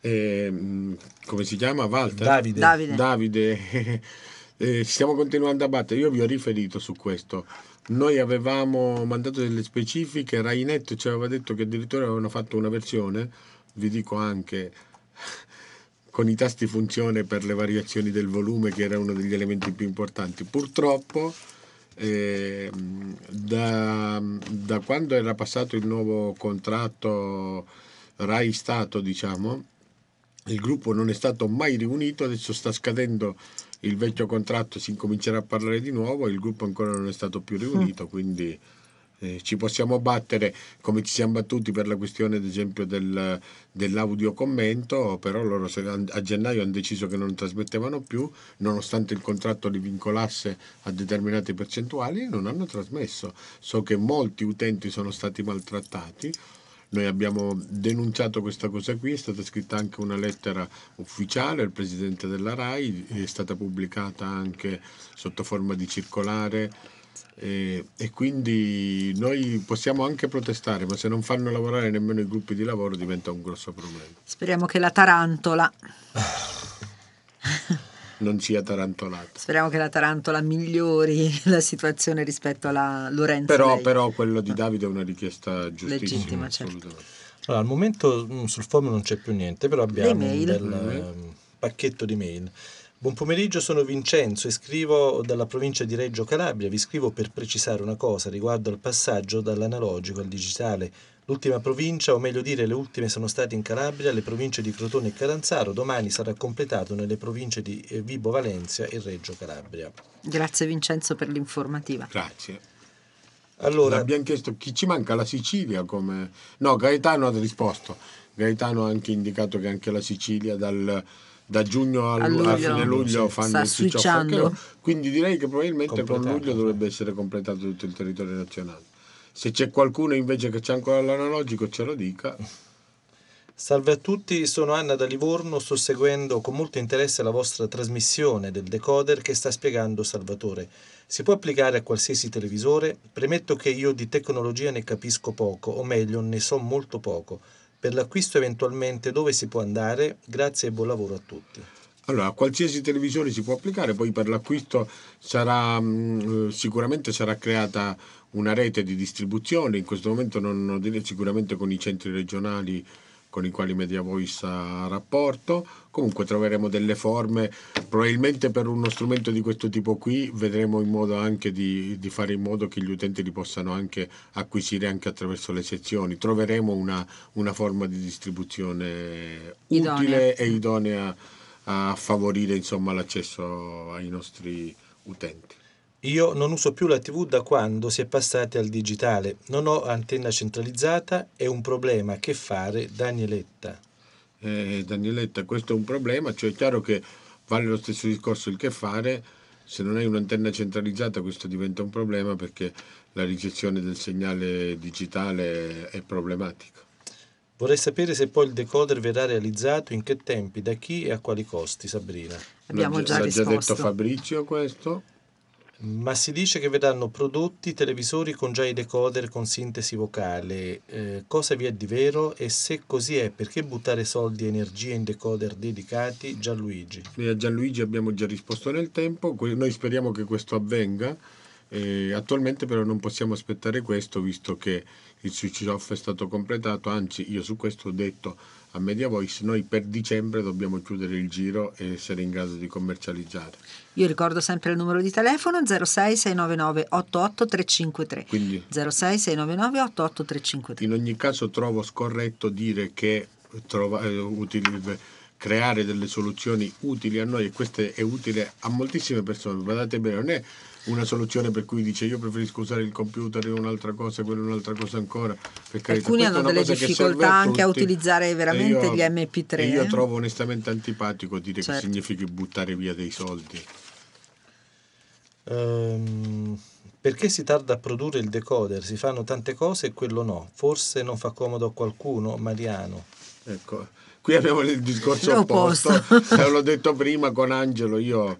Eh, come si chiama? Walter? Davide. Davide. Davide. eh, stiamo continuando a battere. Io vi ho riferito su questo. Noi avevamo mandato delle specifiche, Rainet ci aveva detto che addirittura avevano fatto una versione, vi dico anche con i tasti funzione per le variazioni del volume che era uno degli elementi più importanti. Purtroppo eh, da, da, quando era passato il nuovo contratto Rai Stato, diciamo, il gruppo non è stato mai riunito, adesso sta scadendo il vecchio contratto si incomincerà a parlare di nuovo, il gruppo ancora non è stato più riunito, mm. quindi eh, ci possiamo battere come ci siamo battuti per la questione ad esempio del, dell'audio commento, però loro a gennaio hanno deciso che non trasmettevano più, nonostante il contratto li vincolasse a determinate percentuali e non hanno trasmesso. So che molti utenti sono stati maltrattati noi abbiamo denunciato questa cosa qui, è stata scritta anche una lettera ufficiale al Presidente della RAI, è stata pubblicata anche sotto forma di circolare e, e, quindi noi possiamo anche protestare, ma se non fanno lavorare nemmeno i gruppi di lavoro diventa un grosso problema. Speriamo che la tarantola non sia tarantolata. Speriamo che la tarantola migliori la situazione rispetto alla Lorenzo. Però, però quello di Davide è una richiesta giustissima. Legittima, certo. Allora, al momento mm, sul forum non c'è più niente, però abbiamo un bel mm-hmm. pacchetto di mail. Buon pomeriggio, sono Vincenzo e scrivo dalla provincia di Reggio Calabria. Vi scrivo per precisare una cosa riguardo al passaggio dall'analogico al digitale L'ultima provincia, o meglio dire le ultime sono state in Calabria, le province di Crotone e Catanzaro, domani sarà completato nelle province di eh, Vibo Valencia e Reggio Calabria. Grazie Vincenzo per l'informativa. Grazie. Allora, abbiamo chiesto chi ci manca la Sicilia come... No, Gaetano ha risposto. Gaetano ha anche indicato che anche la Sicilia dal da giugno a, A lu- a luglio. fine luglio fanno Sta il switch off quindi direi che probabilmente con luglio sì. dovrebbe essere completato tutto il territorio nazionale se c'è qualcuno invece che c'è ancora l'analogico ce lo dica Salve a tutti, sono Anna da Livorno, sto seguendo con molto interesse la vostra trasmissione del decoder che sta spiegando Salvatore. Si può applicare a qualsiasi televisore? Premetto che io di tecnologia ne capisco poco, o meglio, ne so molto poco. Per l'acquisto eventualmente dove si può andare? Grazie e buon lavoro a tutti. Allora, qualsiasi televisore si può applicare, poi per l'acquisto sarà mh, sicuramente sarà creata una rete di distribuzione, in questo momento non sicuramente con i centri regionali con i quali Media Voice ha rapporto, comunque troveremo delle forme, probabilmente per uno strumento di questo tipo qui vedremo in modo anche di, di fare in modo che gli utenti li possano anche acquisire anche attraverso le sezioni, troveremo una, una forma di distribuzione Idonea. utile e idonea a favorire insomma, l'accesso ai nostri utenti. Io non uso più la TV da quando si è passati al digitale, non ho antenna centralizzata, è un problema, che fare? Danieletta. Eh, Danieletta, questo è un problema, cioè è chiaro che vale lo stesso discorso il che fare, se non hai un'antenna centralizzata questo diventa un problema perché la ricezione del segnale digitale è problematica. Vorrei sapere se poi il decoder verrà realizzato, in che tempi, da chi e a quali costi, Sabrina. Abbiamo già l'ha già risposto. detto Fabrizio questo. Ma si dice che verranno prodotti televisori con già i decoder con sintesi vocale. Eh, cosa vi è di vero? E se così è, perché buttare soldi e energie in decoder dedicati? Gianluigi. A Gianluigi abbiamo già risposto nel tempo, noi speriamo che questo avvenga, eh, attualmente però non possiamo aspettare questo visto che il switch off è stato completato, anzi io su questo ho detto a Media Voice, noi per dicembre dobbiamo chiudere il giro e essere in grado di commercializzare. Io ricordo sempre il numero di telefono 06 699 88 353. Quindi 06 699 88 353. in ogni caso trovo scorretto dire che trova- eh, utili- creare delle soluzioni utili a noi e questo è utile a moltissime persone. Guardate bene, non è una soluzione per cui dice io preferisco usare il computer e un'altra cosa, quella è un'altra cosa ancora. Alcuni hanno delle difficoltà a anche a utilizzare veramente io- gli MP3, e Io eh. trovo onestamente antipatico dire Certo. che significhi buttare via dei soldi. Ehm, perché si tarda a produrre il decoder? Si fanno tante cose e quello no. Forse non fa comodo a qualcuno? Mariano. Ecco, qui abbiamo il discorso L'opposto. opposto. Eh, L'ho detto prima con Angelo, io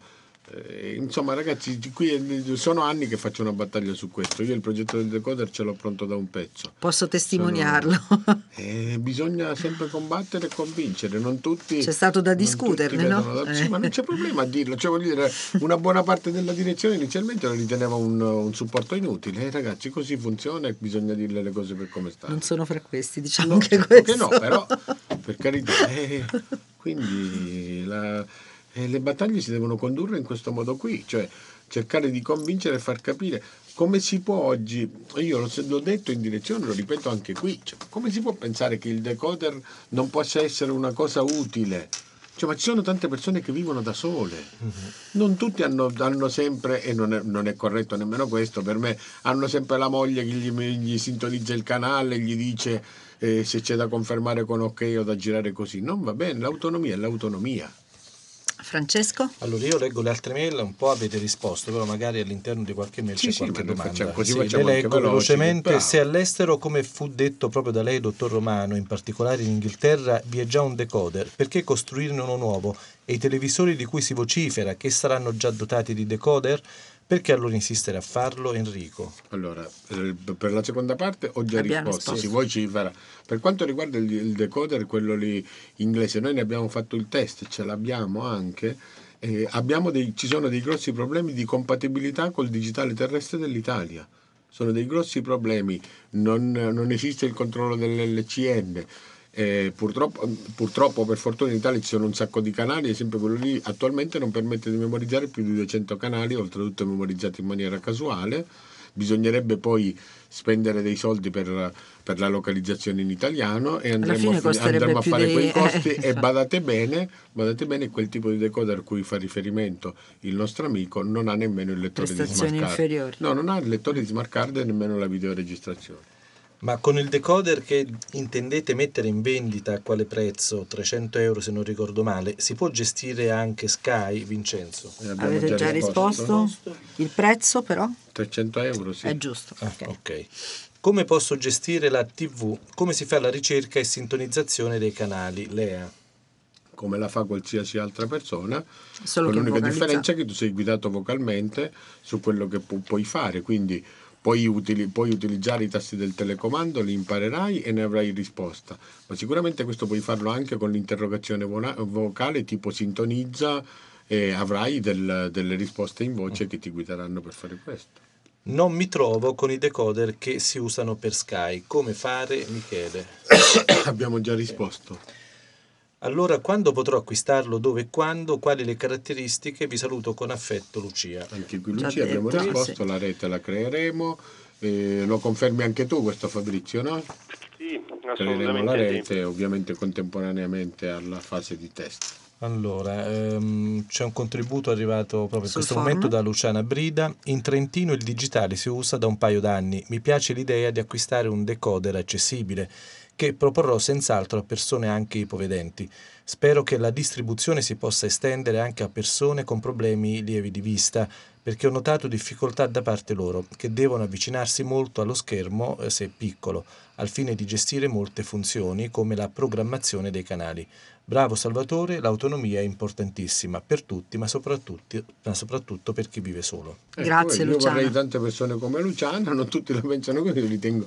eh, insomma ragazzi, qui sono anni che faccio una battaglia su questo. Io il progetto del decoder ce l'ho pronto da un pezzo. Posso testimoniarlo. Eh, bisogna sempre combattere e convincere, non tutti C'è stato da discuterne, no? Sì, Eh. ma non c'è problema a dirlo, cioè, dire, una buona parte della direzione inizialmente lo riteneva un, un supporto inutile. Eh, ragazzi, così funziona e bisogna dirle le cose per come stanno. Non sono fra questi, diciamo No, che questo. che no, però per carità. quindi la- eh, le battaglie si devono condurre in questo modo qui, cioè cercare di convincere e far capire come si può oggi, io l'ho, l'ho detto in direzione, lo ripeto anche qui, cioè, come si può pensare che il decoder non possa essere una cosa utile? Cioè, ma ci sono tante persone che vivono da sole, non tutti hanno, hanno sempre, e non è, non è corretto nemmeno questo, per me hanno sempre la moglie che gli, gli sintonizza il canale, gli dice eh, se c'è da confermare con ok o da girare così. Non va bene, l'autonomia è l'autonomia. Francesco? Allora io leggo le altre mail, un po' avete risposto, però magari all'interno di qualche mail Sì, c'è sì, qualche domanda. facciamo- così Sì, facciamo le leggo veloci, velocemente. bravo. Se all'estero, come fu detto proprio da lei, dottor Romano, in particolare in Inghilterra, vi è già un decoder, perché costruirne uno nuovo? E i televisori di cui si vocifera, che saranno già dotati di decoder? Perché allora insistere a farlo, Enrico? Allora, per la seconda parte ho già Abbiamo risposto, risposto. si vocifera. Per quanto riguarda il, il decoder, quello lì inglese, noi ne abbiamo fatto il test, ce l'abbiamo anche. eh, abbiamo dei, ci sono dei grossi problemi di compatibilità col digitale terrestre dell'Italia. Sono dei grossi problemi, non, non esiste il controllo dell'LCM. Eh, purtroppo, purtroppo, per fortuna in Italia ci sono un sacco di canali, esempio quello lì attualmente non permette di memorizzare più di 200 canali, oltretutto memorizzati in maniera casuale. Bisognerebbe poi spendere dei soldi per, per la localizzazione in italiano e andremo, a, fi- andremo a fare di- quei costi eh, e badate bene, badate bene, quel tipo di decoder a cui fa riferimento il nostro amico non ha nemmeno il lettore di smart card. No, non ha il lettore di smart card e nemmeno la videoregistrazione. Ma con il decoder che intendete mettere in vendita a quale prezzo? 300 euro se non ricordo male. Si può gestire anche Sky, Vincenzo? Eh, Avete già risposto? Il prezzo però? 300 euro, sì. È giusto. Ah, ok. ok. Come posso gestire la TV? Come si fa la ricerca e sintonizzazione dei canali? Lea. come la fa qualsiasi altra persona, Solo con che l'unica vocalizza- differenza è che tu sei guidato vocalmente su quello che pu- puoi fare, quindi puoi, utili- puoi utilizzare i tasti del telecomando, li imparerai e ne avrai risposta, ma sicuramente questo puoi farlo anche con l'interrogazione vocale tipo sintonizza e avrai del- delle risposte in voce che ti guideranno per fare questo. Non mi trovo con i decoder che si usano per Sky. Come fare? Michele. Abbiamo già risposto. Allora, quando potrò acquistarlo, dove e quando, quali le caratteristiche? Vi saluto con affetto, Lucia. Anche qui Lucia abbiamo risposto, sì. la rete la creeremo, eh, lo confermi anche tu questo Fabrizio, no? Sì, Creeremo assolutamente la sì. rete ovviamente contemporaneamente alla fase di test. Allora, ehm, c'è un contributo arrivato proprio in questo forum? momento da Luciana Brida. In Trentino il digitale si usa da un paio d'anni. Mi piace l'idea di acquistare un decoder accessibile che proporrò senz'altro a persone anche ipovedenti. Spero che la distribuzione si possa estendere anche a persone con problemi lievi di vista, perché ho notato difficoltà da parte loro, che devono avvicinarsi molto allo schermo eh, se piccolo, al fine di gestire molte funzioni come la programmazione dei canali. Bravo Salvatore, l'autonomia è importantissima per tutti, ma soprattutto, ma soprattutto per chi vive solo. Grazie, io Luciana. vorrei tante persone come Luciana, non tutti la pensano così, io ritengo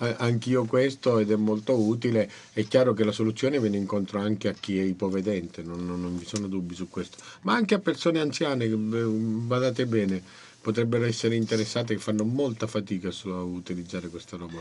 eh, anch'io questo ed è molto utile. È chiaro che la soluzione viene incontro anche a chi è ipovedente, non, non- non vi sono dubbi su questo, ma anche a persone anziane badate bene, potrebbero essere interessate che fanno molta fatica a utilizzare questa roba.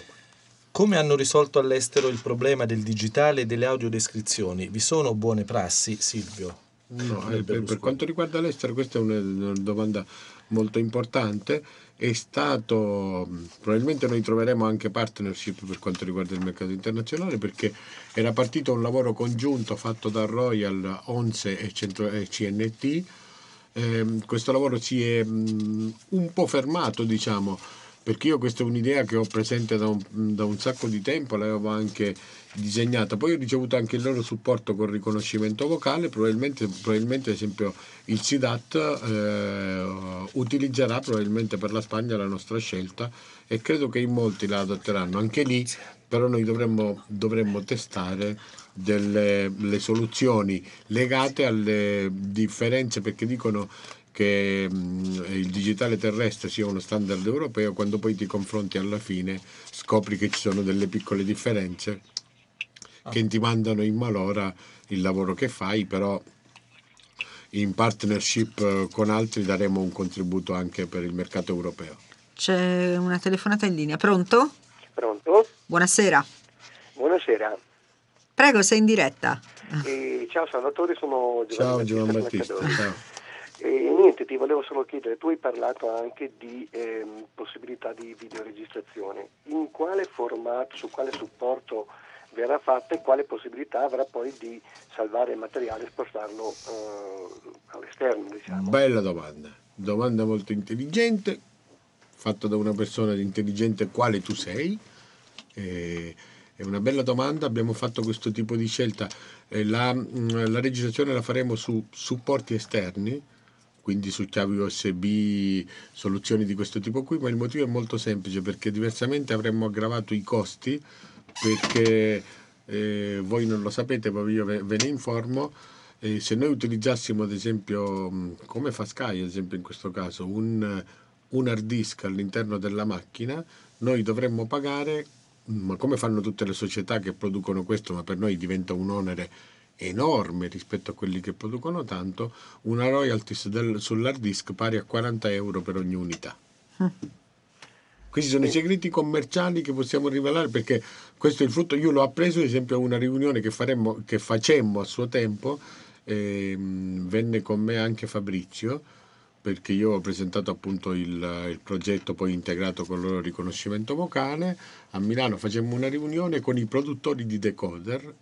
Come hanno risolto all'estero il problema del digitale e delle audiodescrizioni? Vi sono buone prassi, Silvio? No, eh, per, per quanto riguarda l'estero, questa è una, una domanda molto importante. È stato, mh, probabilmente noi troveremo anche partnership per quanto riguarda il mercato internazionale perché era partito un lavoro congiunto fatto da Royal, Onze e, Centro- e CNT. Ehm, questo lavoro si è mh, un po' fermato, diciamo, perché io questa è un'idea che ho presente da un, da un sacco di tempo, l'avevo anche disegnata. Poi ho ricevuto anche il loro supporto con riconoscimento vocale, probabilmente, probabilmente ad esempio il SIDAT eh, utilizzerà probabilmente per la Spagna la nostra scelta e credo che in molti la adotteranno. Anche lì però noi dovremmo, dovremmo testare delle le soluzioni legate alle differenze perché dicono che mh, il digitale terrestre sia uno standard europeo, quando poi ti confronti alla fine scopri che ci sono delle piccole differenze che ti mandano in malora il lavoro che fai, però in partnership eh, con altri daremo un contributo anche per il mercato europeo. C'è una telefonata in linea. Pronto? Pronto? Buonasera. Buonasera. Prego, sei in diretta. Eh, ciao Salvatore, sono Giovanni Ciao Battista Giovanni Battista. E niente, ti volevo solo chiedere, tu hai parlato anche di ehm, possibilità di videoregistrazione. In quale formato, su quale supporto verrà fatta e quale possibilità avrà poi di salvare il materiale e spostarlo eh, all'esterno, diciamo? Bella domanda, domanda molto intelligente, fatta da una persona intelligente quale tu sei. Eh, è una bella domanda, abbiamo fatto questo tipo di scelta. Eh, la, mh, la registrazione la faremo su supporti esterni, quindi su chiavi USB, soluzioni di questo tipo qui, ma il motivo è molto semplice perché diversamente avremmo aggravato i costi perché eh, voi non lo sapete, ma io ve, ve ne informo. eh, se noi utilizzassimo ad esempio, mh, come fa Sky ad esempio in questo caso, un, un hard disk all'interno della macchina, noi dovremmo pagare, ma come fanno tutte le società che producono questo, ma per noi diventa un onere enorme rispetto a quelli che producono tanto, una royalties del- sull'hard disk pari a 40 euro per ogni unità. Questi sono i segreti commerciali che possiamo rivelare perché questo è il frutto. Io l'ho appreso ad esempio a una riunione che, faremmo, che facemmo a suo tempo, ehm, venne con me anche Fabrizio perché io ho presentato appunto il, il progetto poi integrato con il loro riconoscimento vocale. A Milano facemmo una riunione con i produttori di decoder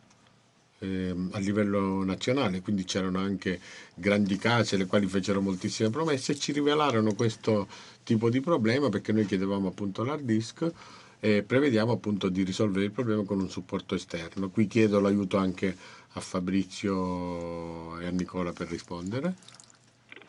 ehm, a livello nazionale, quindi c'erano anche grandi case le quali fecero moltissime promesse e ci rivelarono questo tipo di problema perché noi chiedevamo appunto l'hard disk e prevediamo appunto di risolvere il problema con un supporto esterno. Qui chiedo l'aiuto anche a Fabrizio e a Nicola per rispondere.